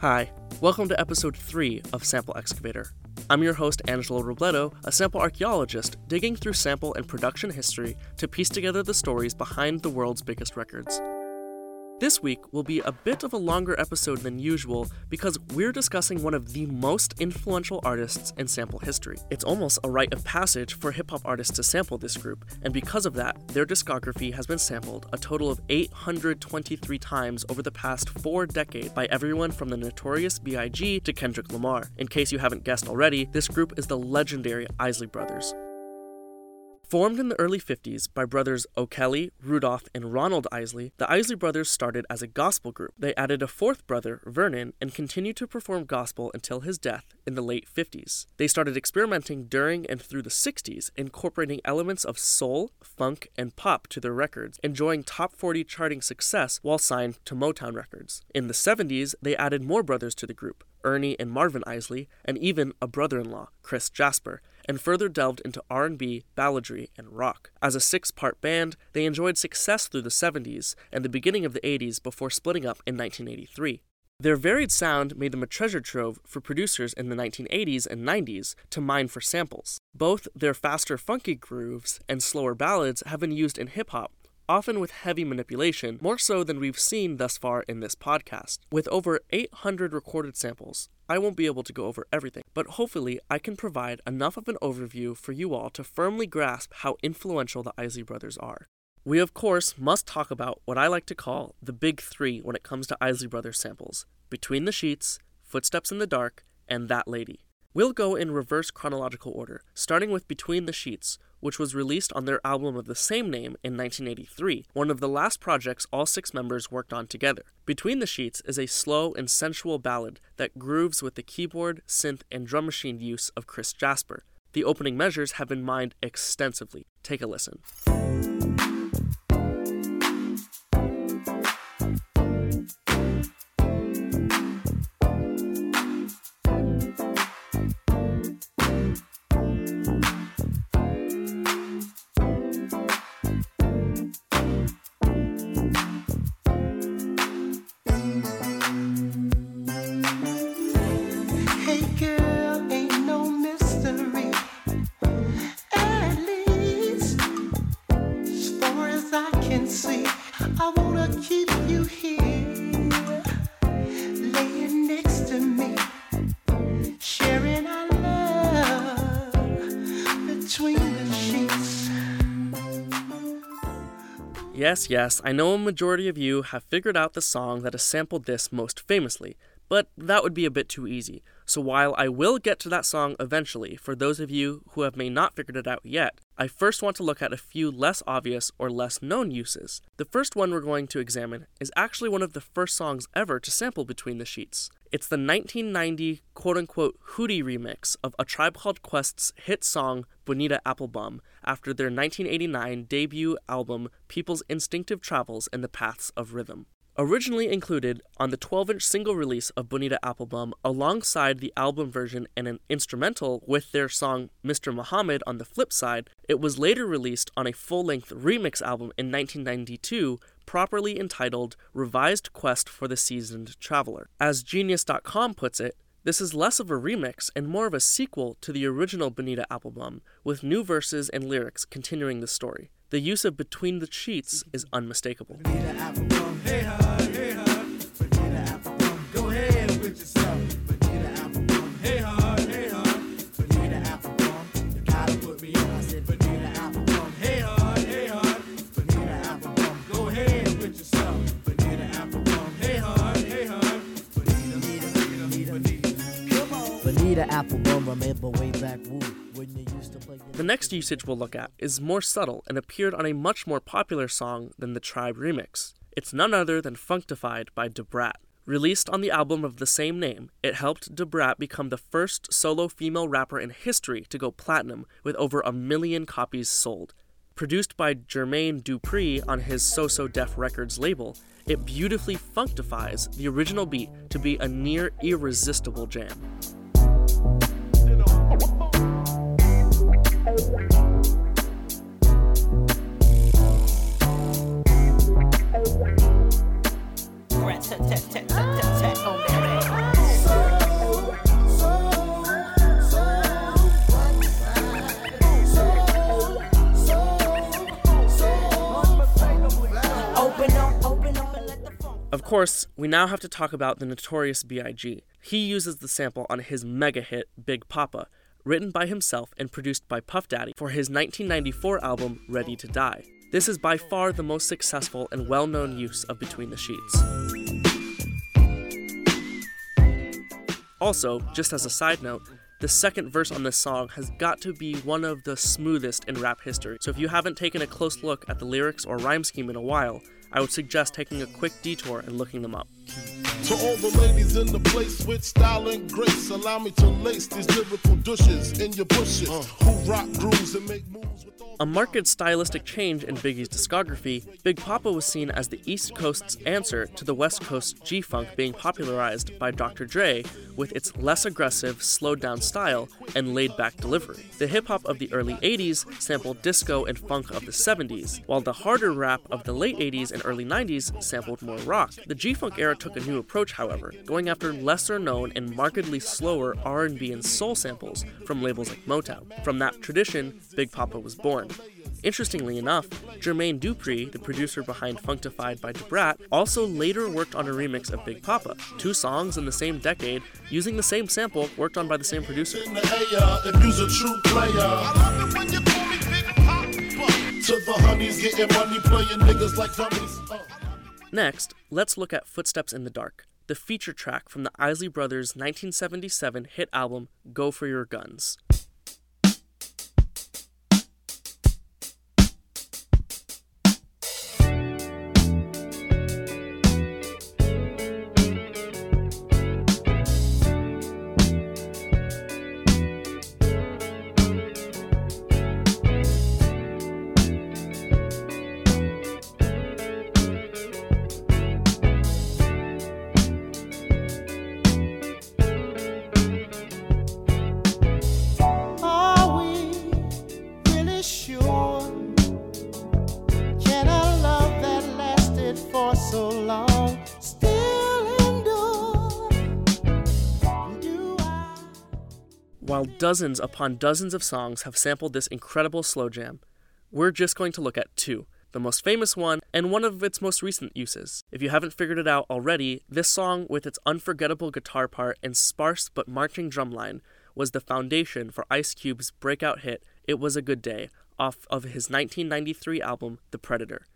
Hi, welcome to episode 3 of Sample Excavator. I'm your host, Angelo Robledo, a sample archaeologist digging through sample and production history to piece together the stories behind the world's biggest records. This week will be a bit of a longer episode than usual because we're discussing one of the most influential artists in sample history. It's almost a rite of passage for hip hop artists to sample this group, and because of that, their discography has been sampled a total of 823 times over the past four decades by everyone from the notorious B.I.G. to Kendrick Lamar. In case you haven't guessed already, this group is the legendary Isley Brothers. Formed in the early 50s by brothers O'Kelly, Rudolph, and Ronald Isley, the Isley Brothers started as a gospel group. They added a fourth brother, Vernon, and continued to perform gospel until his death in the late 50s. They started experimenting during and through the 60s, incorporating elements of soul, funk, and pop to their records, enjoying top 40 charting success while signed to Motown Records. In the 70s, they added more brothers to the group, Ernie and Marvin Isley, and even a brother-in-law, Chris Jasper, and further delved into R&B, balladry, and rock. As a six-part band, they enjoyed success through the 70s and the beginning of the 80s before splitting up in 1983. Their varied sound made them a treasure trove for producers in the 1980s and 90s to mine for samples. Both their faster funky grooves and slower ballads have been used in hip hop, often with heavy manipulation, more so than we've seen thus far in this podcast. With over 800 recorded samples, I won't be able to go over everything, but hopefully I can provide enough of an overview for you all to firmly grasp how influential the Isley brothers are. We, of course, must talk about what I like to call the big three when it comes to Isley Brothers samples Between the Sheets, Footsteps in the Dark, and That Lady. We'll go in reverse chronological order, starting with Between the Sheets, which was released on their album of the same name in 1983, one of the last projects all six members worked on together. Between the Sheets is a slow and sensual ballad that grooves with the keyboard, synth, and drum machine use of Chris Jasper. The opening measures have been mined extensively. Take a listen. Yes, yes, I know a majority of you have figured out the song that has sampled this most famously, but that would be a bit too easy. So while I will get to that song eventually, for those of you who have may not figured it out yet, I first want to look at a few less obvious or less known uses. The first one we're going to examine is actually one of the first songs ever to sample Between the Sheets. It's the 1990 quote unquote Hootie remix of A Tribe Called Quest's hit song Bonita Applebum after their 1989 debut album People's Instinctive Travels in the Paths of Rhythm. Originally included on the 12 inch single release of Bonita Applebum alongside the album version and an instrumental with their song Mr. Muhammad on the flip side, it was later released on a full length remix album in 1992 properly entitled Revised Quest for the Seasoned Traveler. As Genius.com puts it, this is less of a remix and more of a sequel to the original Bonita Applebum, with new verses and lyrics continuing the story. The use of Between the Sheets is unmistakable. Bonita Applebum, remember way back woo, The next usage we'll look at is more subtle and appeared on a much more popular song than the Tribe remix. It's none other than Funkdafied by Da Brat. Released on the album of the same name, it helped Da Brat become the first solo female rapper in history to go platinum with over a million copies sold. Produced by Jermaine Dupri on his So So Def Records label, it beautifully functifies the original beat to be a near irresistible jam. Of course, we now have to talk about the notorious B.I.G. He uses the sample on his mega hit, Big Poppa, written by himself and produced by Puff Daddy for his 1994 album Ready to Die. This is by far the most successful and well known use of Between the Sheets. Also, just as a side note, the second verse on this song has got to be one of the smoothest in rap history. So if you haven't taken a close look at the lyrics or rhyme scheme in a while, I would suggest taking a quick detour and looking them up. To all the ladies in the place with style and grace, allow me to lace these lyrical douches in your bushes uh. who rock grooves and make moves with all A marked stylistic change in Biggie's discography, Big Poppa was seen as the East Coast's answer to the West Coast G Funk being popularized by Dr. Dre with its less aggressive, slowed down style and laid back delivery. The hip hop of the early 80s sampled disco and funk of the 70s, while the harder rap of the late 80s and early 90s sampled more rock. The G Funk era took a new approach, however, going after lesser known and markedly slower R&B and soul samples from labels like Motown. From that tradition, Big Poppa was born. Interestingly enough, Jermaine Dupri, the producer behind Funkdafied by Da Brat, also later worked on a remix of Big Poppa, two songs in the same decade using the same sample worked on by the same producer. in the air if you's a true player. I love it when you call me Big Poppa. To the honeys getting money, playing niggas like dummies. Next, let's look at Footsteps in the Dark, the feature track from the Isley Brothers' 1977 hit album Go For Your Guns. Dozens upon dozens of songs have sampled this incredible slow jam, we're just going to look at two. The most famous one, and one of its most recent uses. If you haven't figured it out already, this song, with its unforgettable guitar part and sparse but marching drumline, was the foundation for Ice Cube's breakout hit It Was a Good Day off of his 1993 album The Predator.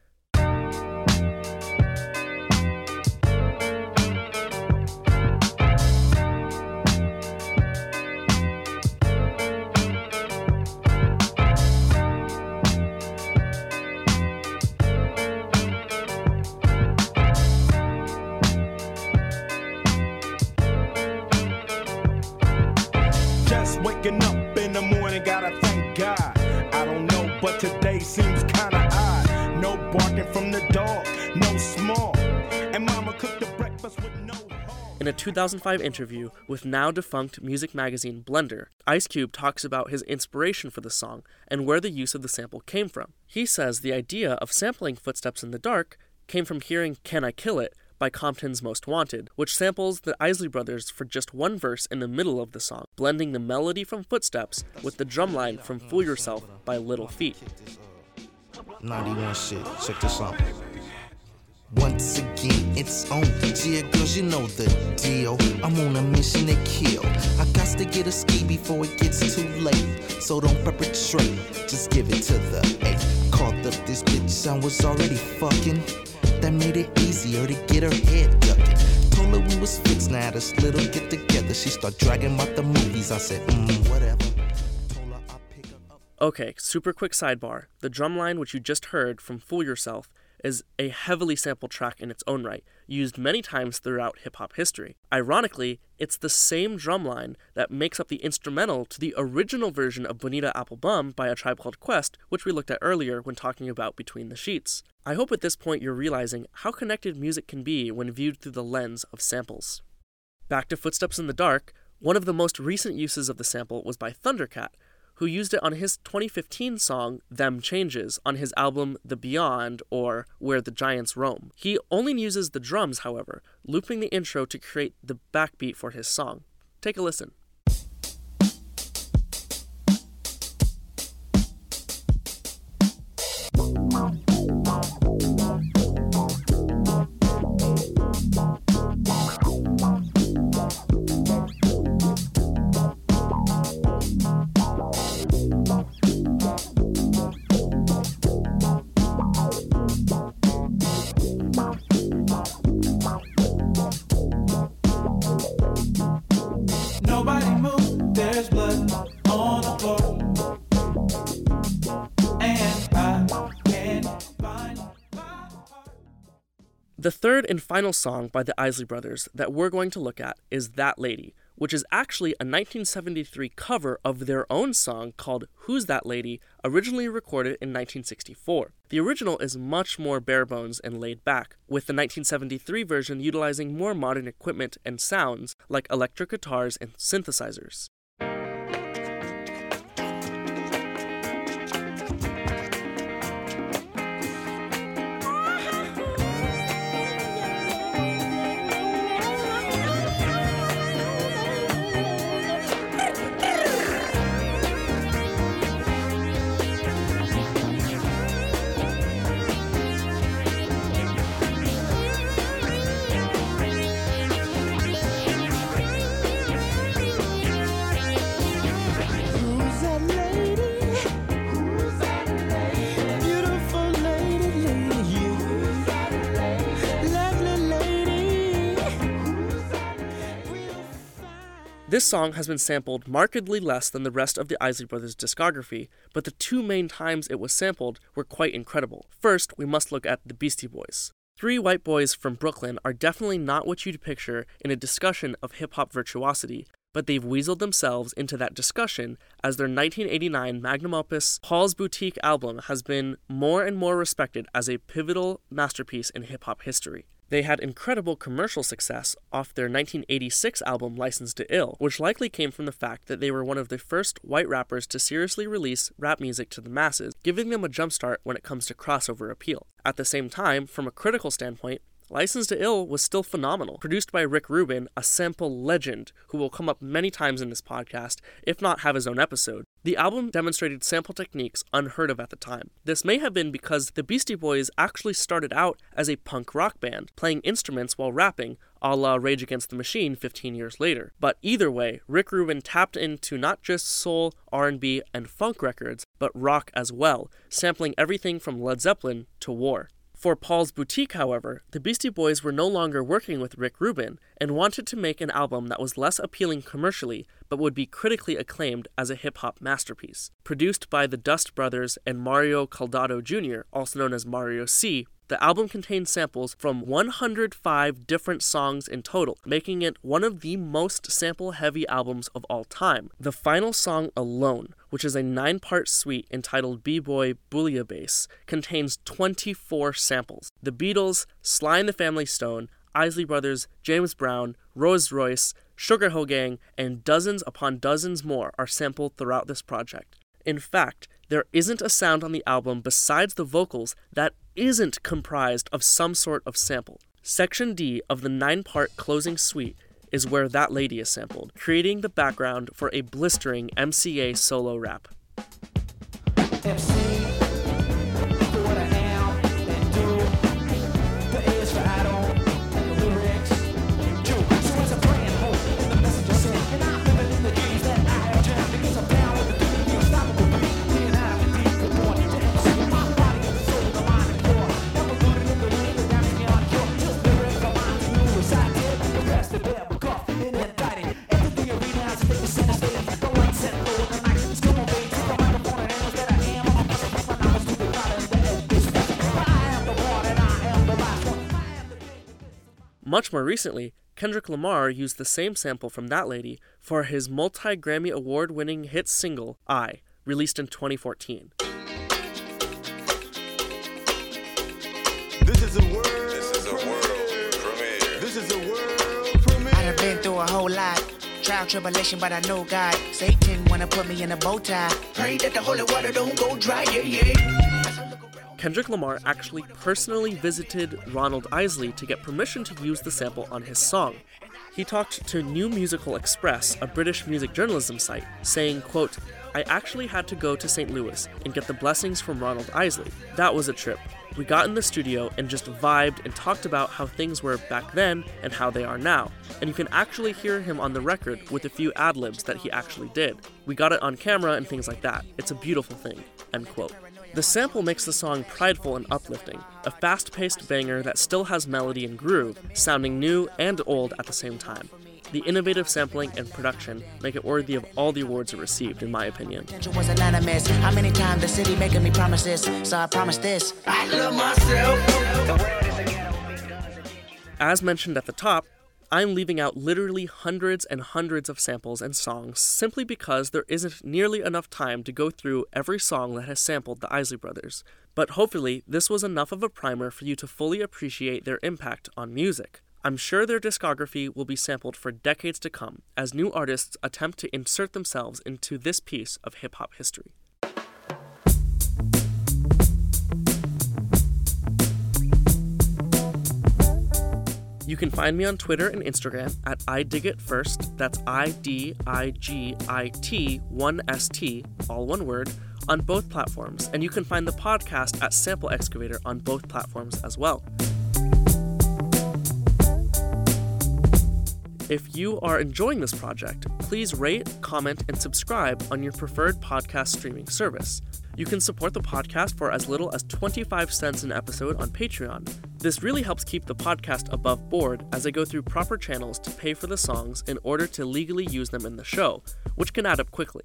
Seems kinda odd. No barking from the dog, no small. And mama cooked the breakfast with no. In a 2005 interview with now defunct music magazine Blender, Ice Cube talks about his inspiration for the song and where the use of the sample came from. He says the idea of sampling Footsteps in the Dark came from hearing Can I Kill It by Compton's Most Wanted, which samples the Isley Brothers for just one verse in the middle of the song, blending the melody from Footsteps with the drumline from Fool Yourself by Little Feat. 91 shit. Check this out. Once again, it's on. Yeah, girls, you know the deal. I'm on a mission to kill. I got to get a ski before it gets too late. So don't perpetrate, just give it to the eight. Called up this bitch, I was already fucking. That made it easier to get her head ducking. Told her we was fixed, now this little get together. She start dragging about the movies. I said, mm, whatever. Okay, super quick sidebar. The drumline, which you just heard from Fool Yourself, is a heavily sampled track in its own right, used many times throughout hip hop history. Ironically, it's the same drumline that makes up the instrumental to the original version of Bonita Applebum by A Tribe Called Quest, which we looked at earlier when talking about Between the Sheets. I hope at this point you're realizing how connected music can be when viewed through the lens of samples. Back to Footsteps in the Dark, one of the most recent uses of the sample was by Thundercat, who used it on his 2015 song Them Changes on his album The Beyond or Where the Giants Roam. He only uses the drums, however, looping the intro to create the backbeat for his song. Take a listen. The third and final song by the Isley Brothers that we're going to look at is That Lady, which is actually a 1973 cover of their own song called Who's That Lady, originally recorded in 1964. The original is much more bare bones and laid back, with the 1973 version utilizing more modern equipment and sounds like electric guitars and synthesizers. This song has been sampled markedly less than the rest of the Isley Brothers discography, but the two main times it was sampled were quite incredible. First, we must look at the Beastie Boys. Three white boys from Brooklyn are definitely not what you'd picture in a discussion of hip hop virtuosity, but they've weaseled themselves into that discussion as their 1989 magnum opus Paul's Boutique album has been more and more respected as a pivotal masterpiece in hip hop history. They had incredible commercial success off their 1986 album Licensed to Ill, which likely came from the fact that they were one of the first white rappers to seriously release rap music to the masses, giving them a jumpstart when it comes to crossover appeal. At the same time, from a critical standpoint, License to Ill was still phenomenal. Produced by Rick Rubin, a sample legend who will come up many times in this podcast, if not have his own episode. The album demonstrated sample techniques unheard of at the time. This may have been because the Beastie Boys actually started out as a punk rock band, playing instruments while rapping, a la Rage Against the Machine 15 years later. But either way, Rick Rubin tapped into not just soul, R&B, and funk records, but rock as well, sampling everything from Led Zeppelin to War. For Paul's Boutique, however, the Beastie Boys were no longer working with Rick Rubin and wanted to make an album that was less appealing commercially but would be critically acclaimed as a hip hop masterpiece. Produced by the Dust Brothers and Mario Caldato Jr., also known as Mario C., the album contains samples from 105 different songs in total, making it one of the most sample heavy albums of all time. The final song alone, which is a nine part suite entitled B Boy Bouillabaisse, contains 24 samples. The Beatles, Sly and the Family Stone, Isley Brothers, James Brown, Rose Royce, Sugar Hill Gang, and dozens upon dozens more are sampled throughout this project. In fact, there isn't a sound on the album besides the vocals that isn't comprised of some sort of sample. Section D of the nine part closing suite is where that lady is sampled, creating the background for a blistering MCA solo rap. Much more recently, Kendrick Lamar used the same sample from that lady for his multi Grammy award winning hit single, I, released in 2014. This is a world. This is a world premiere. This is a world premiere. I done been through a whole lot. Trial, tribulation, but I know God. Satan wanna put me in a bow tie. Pray that the holy water don't go dry, yeah, yeah. Kendrick Lamar actually personally visited Ronald Isley to get permission to use the sample on his song. He talked to New Musical Express, a British music journalism site, saying, quote, I actually had to go to St. Louis and get the blessings from Ronald Isley. That was a trip. We got in the studio and just vibed and talked about how things were back then and how they are now. And you can actually hear him on the record with a few ad libs that he actually did. We got it on camera and things like that. It's a beautiful thing. End quote. The sample makes the song prideful and uplifting, a fast paced banger that still has melody and groove, sounding new and old at the same time. The innovative sampling and production make it worthy of all the awards it received, in my opinion. Potential was anonymous. How many times the city making me promises? So I promise this. I love myself. As mentioned at the top, I'm leaving out literally hundreds and hundreds of samples and songs simply because there isn't nearly enough time to go through every song that has sampled the Isley Brothers. But hopefully, this was enough of a primer for you to fully appreciate their impact on music. I'm sure their discography will be sampled for decades to come as new artists attempt to insert themselves into this piece of hip hop history. You can find me on Twitter and Instagram at I Dig It First. That's I D I G I T 1 S T, all one word, on both platforms. And you can find the podcast at Sample Excavator on both platforms as well. If you are enjoying this project, please rate, comment, and subscribe on your preferred podcast streaming service. You can support the podcast for as little as 25 cents an episode on Patreon. This really helps keep the podcast above board as I go through proper channels to pay for the songs in order to legally use them in the show, which can add up quickly.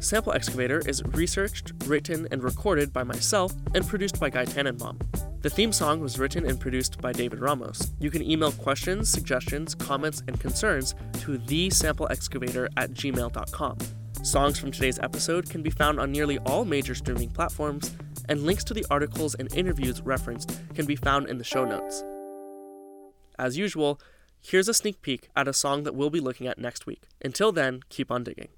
Sample Excavator is researched, written, and recorded by myself and produced by Guy Tannenbaum. The theme song was written and produced by David Ramos. You can email questions, suggestions, comments, and concerns to thesampleexcavator at gmail.com. Songs from today's episode can be found on nearly all major streaming platforms, and links to the articles and interviews referenced can be found in the show notes. As usual, here's a sneak peek at a song that we'll be looking at next week. Until then, keep on digging.